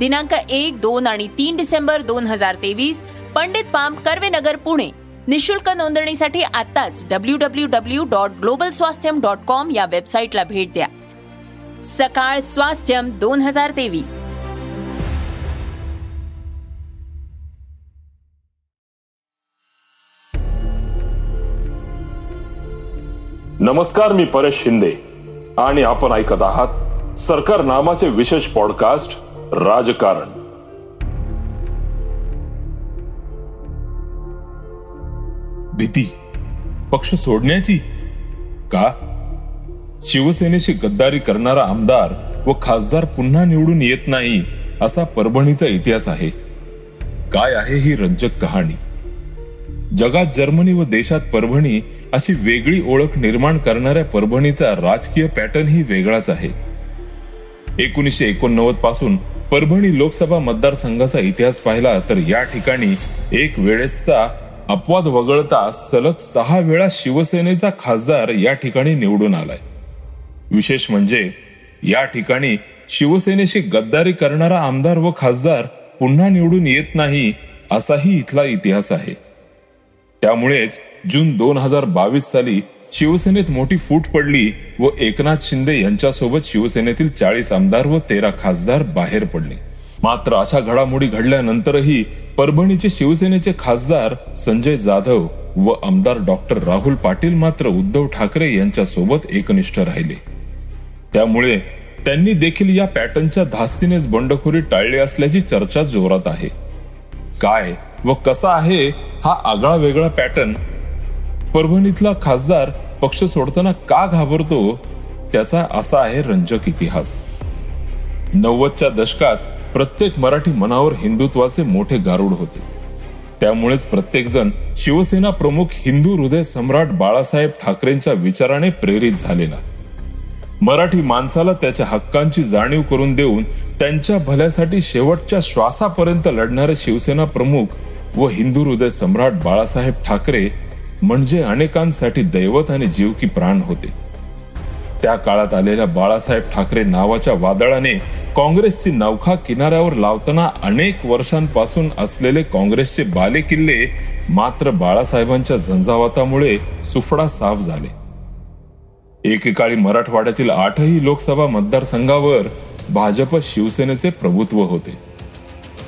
दिनांक एक दोन आणि तीन डिसेंबर दोन हजार तेवीस पंडित पाम कर्वेनगर पुणे. निशुल्क नोंदणीसाठी आताच W W W dot global Swasthyam dot com या वेबसाईटला भेट द्या. सकाळ स्वास्थ्यम दोन हजार तेवीस. नमस्कार मी परेश शिंदे. आणि आपण ऐकत आहात सरकार नामाचे विशेष पॉडकास्ट राजकारण. भीती? पक्ष सोडण्याची? का? शिवसेनेशी गद्दारी करणारा आमदार व खासदार पुन्हा निवडून येत नाही असा परभणीचा इतिहास आहे. काय आहे ही रंजक कहाणी? जगात जर्मनी व देशात परभणी अशी वेगळी ओळख निर्माण करणाऱ्या परभणीचा राजकीय पॅटर्न ही वेगळाच आहे. एकोणीसशे एकोणनव्वदपासून परभणी लोकसभा मतदारसंघाचा इतिहास पाहिला तर या ठिकाणी एक वेळेसचा अपवाद वगळता सलग सहा वेळा शिवसेनेचा खासदार या ठिकाणी निवडून आलाय. विशेष म्हणजे या ठिकाणी शिवसेनेशी गद्दारी करणारा आमदार व खासदार पुन्हा निवडून येत नाही असाही इथला इतिहास आहे. त्यामुळेच जून दोन हजार बावीस साली शिवसेनेत मोठी फूट पडली व एकनाथ शिंदे यांच्यासोबत शिवसेनेतील चाळीस आमदार व तेरा खासदार बाहेर पडले. मात्र अशा घडामोडी घडल्यानंतरही परभणीचे शिवसेनेचे खासदार संजय जाधव व आमदार डॉक्टर राहुल पाटील मात्र उद्धव ठाकरे यांच्यासोबत एकनिष्ठ राहिले. त्यामुळे त्यांनी देखील या पॅटर्नच्या धास्तीनेच बंडखोरी टाळली असल्याची चर्चा जोरात आहे. काय व कसा आहे हा आगळा वेगळा पॅटर्न परभणीतला खासदार पक्ष सोडताना का घाबरतो त्याचा असा आहे रंजक इतिहास. नव्वदच्या दशकात प्रत्येक मराठी मनावर हिंदुत्वाचे मोठे गारुड होते. त्यामुळेच प्रत्येकजण शिवसेना प्रमुख हिंदू हृदय सम्राट बाळासाहेब ठाकरेंच्या विचाराने प्रेरित झालेला. मराठी माणसाला त्याच्या हक्कांची जाणीव करून देऊन त्यांच्या भल्यासाठी शेवटच्या श्वासापर्यंत लढणारे शिवसेना प्रमुख व हिंदू हृदय सम्राट बाळासाहेब ठाकरे म्हणजे अनेकांसाठी दैवत आणि जीव की प्राण होते. त्या काळात आलेल्या बाळासाहेब ठाकरे नावाच्या वादळाने काँग्रेसची नौखा किनाऱ्यावर लावताना अनेक वर्षांपासून असलेले काँग्रेसचे बाले किल्ले मात्र बाळासाहेबांच्या झंझावातामुळे सुफडा साफ झाले. एकेकाळी मराठवाड्यातील आठही लोकसभा मतदारसंघावर भाजप शिवसेनेचे प्रभुत्व होते.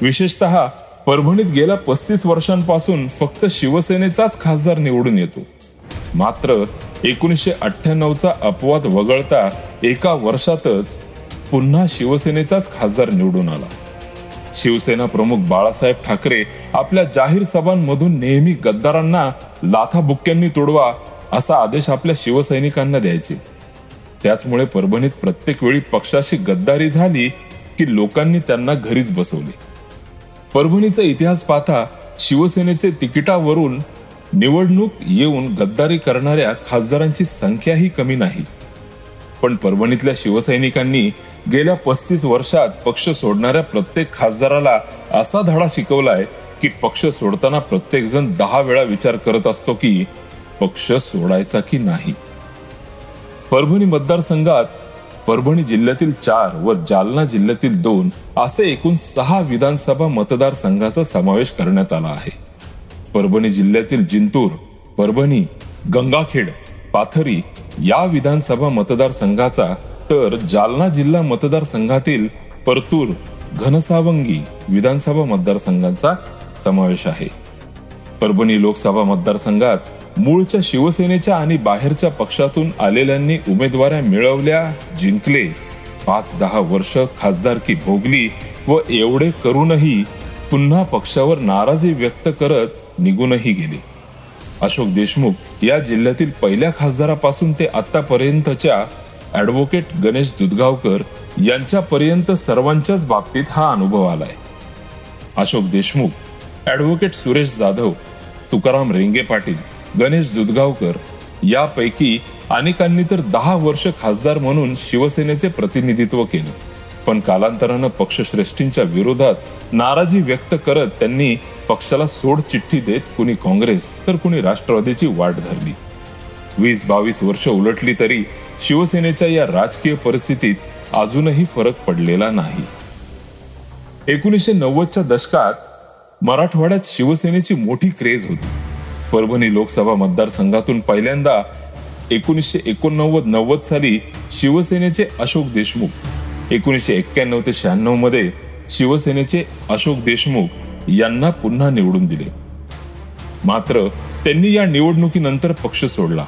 विशेषतः परभणीत गेल्या पस्तीस वर्षांपासून फक्त शिवसेनेचाच खासदार निवडून येतो. मात्र एकोणीसशे अठ्ठ्याण्णवचा अपवाद वगळता एका वर्षातच पुन्हा शिवसेनेचाच खासदार निवडून आला. शिवसेना प्रमुख बाळासाहेब ठाकरे आपल्या जाहीर सभांमधून नेहमी गद्दारांना लाथाबुक्क्यांनी तोडवा असा आदेश आपल्या शिवसैनिकांना द्यायचे. त्याचमुळे परभणीत प्रत्येक वेळी पक्षाशी गद्दारी झाली की लोकांनी त्यांना घरीच बसवले. परभणीचा इतिहास पाहता शिवसेनेचे तिकिटावरून निवडणूक येऊन गद्दारी करणाऱ्या खासदारांची संख्याही कमी नाही. पण परभणीतल्या शिवसैनिकांनी गेल्या पस्तीस वर्षात पक्ष सोडणाऱ्या प्रत्येक खासदाराला असा धडा शिकवलाय की पक्ष सोडताना प्रत्येक जण दहा वेळा विचार करत असतो की पक्ष सोडायचा की नाही. परभणी मतदारसंघात परभणी जिल्ह्यातील चार व जालना जिल्ह्यातील दोन असे एकूण सहा विधानसभा मतदारसंघाचा समावेश करण्यात आला आहे. परभणी जिल्ह्यातील जिंतूर परभणी गंगाखेड पाथरी या विधानसभा मतदारसंघाचा तर जालना जिल्हा मतदारसंघातील परतूर घनसावंगी विधानसभा मतदारसंघाचा समावेश आहे. परभणी लोकसभा मतदारसंघात मूळच्या शिवसेनेच्या आणि बाहेरच्या पक्षातून आलेल्यांनी उमेदवाऱ्या मिळवल्या जिंकले. पाच दहा वर्ष खासदारकी भोगली व एवढे करूनही पुन्हा पक्षावर नाराजी व्यक्त करत निघूनही गेले. अशोक देशमुख या जिल्ह्यातील पहिल्या खासदारापासून ते आतापर्यंतच्या ऍडव्होकेट गणेश दुधगावकर यांच्यापर्यंत सर्वांच्याच बाबतीत हा अनुभव आलाय. अशोक देशमुख ऍडव्होकेट सुरेश जाधव तुकाराम रेंगे पाटील गणेश दुधगावकर यापैकी अनेकांनी तर दहा वर्ष खासदार म्हणून शिवसेनेचे प्रतिनिधित्व केले. पण कालांतरानं पक्षश्रेष्ठींच्या विरोधात नाराजी व्यक्त करत त्यांनी पक्षाला सोड चिठ्ठी देत कुणी काँग्रेस तर कुणी राष्ट्रवादीची वाट धरली. वीस बावीस वर्ष उलटली तरी शिवसेनेच्या या राजकीय परिस्थितीत अजूनही फरक पडलेला नाही. एकोणीसशे नव्वदच्या दशकात मराठवाड्यात शिवसेनेची मोठी क्रेज होती. परभणी लोकसभा मतदारसंघातून पहिल्यांदा एकोणीसशे एकोणनव्वद नव्वद साली शिवसेनेचे अशोक देशमुख एकोणीसशे एक्क्याण्णव ते शहाण्णवमध्ये शिवसेनेचे अशोक देशमुख यांना पुन्हा निवडून दिले. मात्र त्यांनी या निवडणुकीनंतर पक्ष सोडला.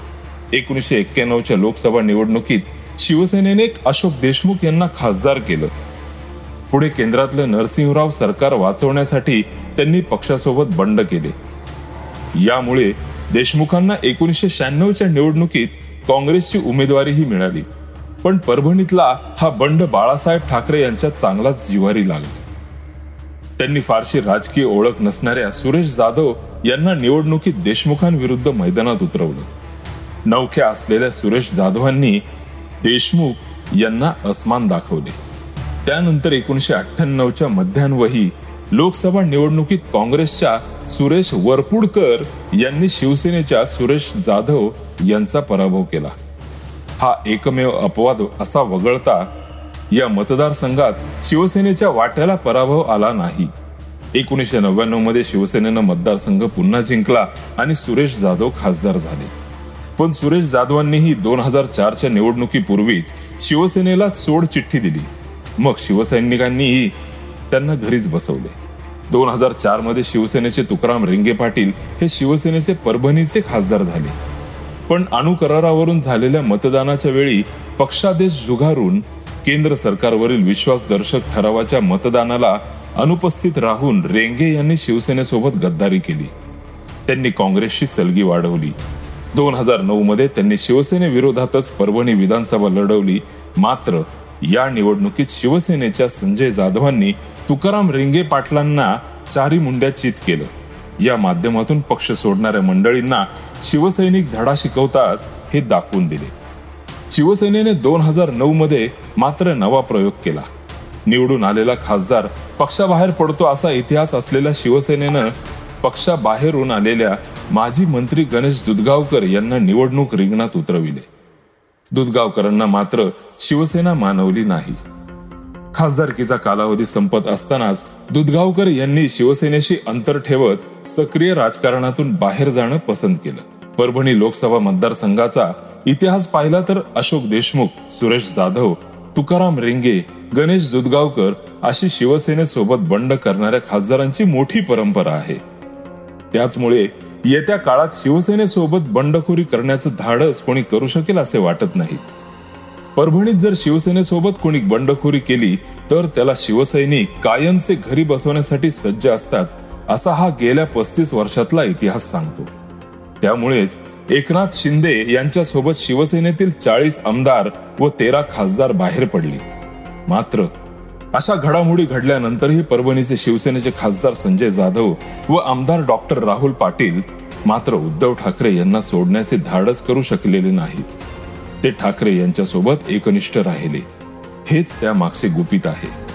एकोणीसशे एक्क्याण्णवच्या लोकसभा निवडणुकीत शिवसेनेने अशोक देशमुख यांना खासदार केलं. पुढे केंद्रातलं नरसिंहराव सरकार वाचवण्यासाठी त्यांनी पक्षासोबत बंड केले. यामुळे देशमुखांना एकोणीसशे शहाण्णवच्या निवडणुकीत काँग्रेसची उमेदवारीही मिळाली. पण परभणीतला हा बंड बाळासाहेब ठाकरे यांच्या चांगलाच जिवारी लागला. त्यांनी फारशी राजकीय ओळख नसणाऱ्या सुरेश जाधव यांना निवडणुकीत देशमुखांविरुद्ध मैदानात उतरवलं. नवख्या असलेल्या सुरेश जाधवांनी देशमुख यांना अस्मान दाखवले. त्यानंतर एकोणीशे अठ्ठ्याण्णवच्या मध्यान्वही लोकसभा निवडणुकीत काँग्रेसच्या सुरेश वरपुडकर यांनी शिवसेनेच्या सुरेश जाधव यांचा पराभव केला. हा एकमेव अपवाद असा वगळता या मतदारसंघात शिवसेनेच्या वाट्याला पराभव आला नाही. एकोणीसशे नव्याण्णवमध्ये शिवसेनेनं मतदारसंघ पुन्हा जिंकला आणि सुरेश जाधव खासदार झाले. पण सुरेश जाधवांनीही दोन हजार चारच्या निवडणुकीपूर्वीच शिवसेनेला चोड चिठ्ठी दिली. मग शिवसैनिकांनीही त्यांना घरीच बसवले. दोन हजार चारमध्ये शिवसेनेचे तुकाराम रेंगे पाटील हे शिवसेनेचे परभणीचे खासदार झाले. पण अणुकरारावरून झालेल्या मतदानाच्या वेळी पक्षादेश झुगारून केंद्र सरकारवरील विश्वासदर्शक ठरावाच्या मतदानाला अनुपस्थित राहून रेंगे यांनी शिवसेनेसोबत गद्दारी केली. त्यांनी काँग्रेसची सलगी वाढवली. दोन हजार नऊ मध्ये त्यांनी शिवसेनेविरोधातच परभणी विधानसभा लढवली. मात्र या निवडणुकीत शिवसेनेच्या संजय जाधवांनी तुकाराम रेंगे पाटलांना चारी मुंड्या चित केलं. या माध्यमातून पक्ष सोडणाऱ्या मंडळींना शिवसैनिक धडा शिकवतात हे दाखवून दिले. शिवसेनेने दोन हजार नऊ मध्ये मात्र नवा प्रयोग केला. निवडून आलेला खासदार पक्षाबाहेर पडतो असा इतिहास असलेल्या शिवसेनेनं पक्षाबाहेरून आलेल्या माजी मंत्री गणेश दुधगावकर यांना निवडणूक रिंगणात उतरविले. दुधगावकरांना मात्र शिवसेना मानवली नाही. खासदारकीचा कालावधी संपत असतानाच दुधगावकर यांनी शिवसेनेशी अंतर ठेवत सक्रिय राजकारणातून बाहेर जाणं पसंत केलं. परभणी लोकसभा मतदारसंघाचा इतिहास पाहिला तर अशोक देशमुख सुरेश जाधव तुकाराम रेंगे गणेश दुधगावकर अशी शिवसेनेसोबत बंड करणाऱ्या खासदारांची मोठी परंपरा आहे. त्याचमुळे येत्या काळात शिवसेनेसोबत बंडखोरी करण्याचं धाडस कोणी करू शकेल असे वाटत नाही. परभणीत जर शिवसेनेसोबत कोणी बंडखोरी केली तर त्याला शिवसैनिक कायमचे घरी बसवण्यासाठी सज्ज असतात असा हा गेल्या पस्तीस वर्षातला इतिहास सांगतो. त्यामुळेच एकनाथ शिंदे यांच्या सोबत शिवसेनेतील चाळीस आमदार व तेरा खासदार बाहेर पडले. मात्र अशा घडामोडी घडल्यानंतरही परभणीचे शिवसेनेचे खासदार संजय जाधव व आमदार डॉक्टर राहुल पाटील मात्र उद्धव ठाकरे यांना सोडण्याचे धाडस करू शकलेले नाहीत. ते ठाकरे यांच्यासोबत एकनिष्ठ राहिले. हेच त्या मागचे गुपित आहे.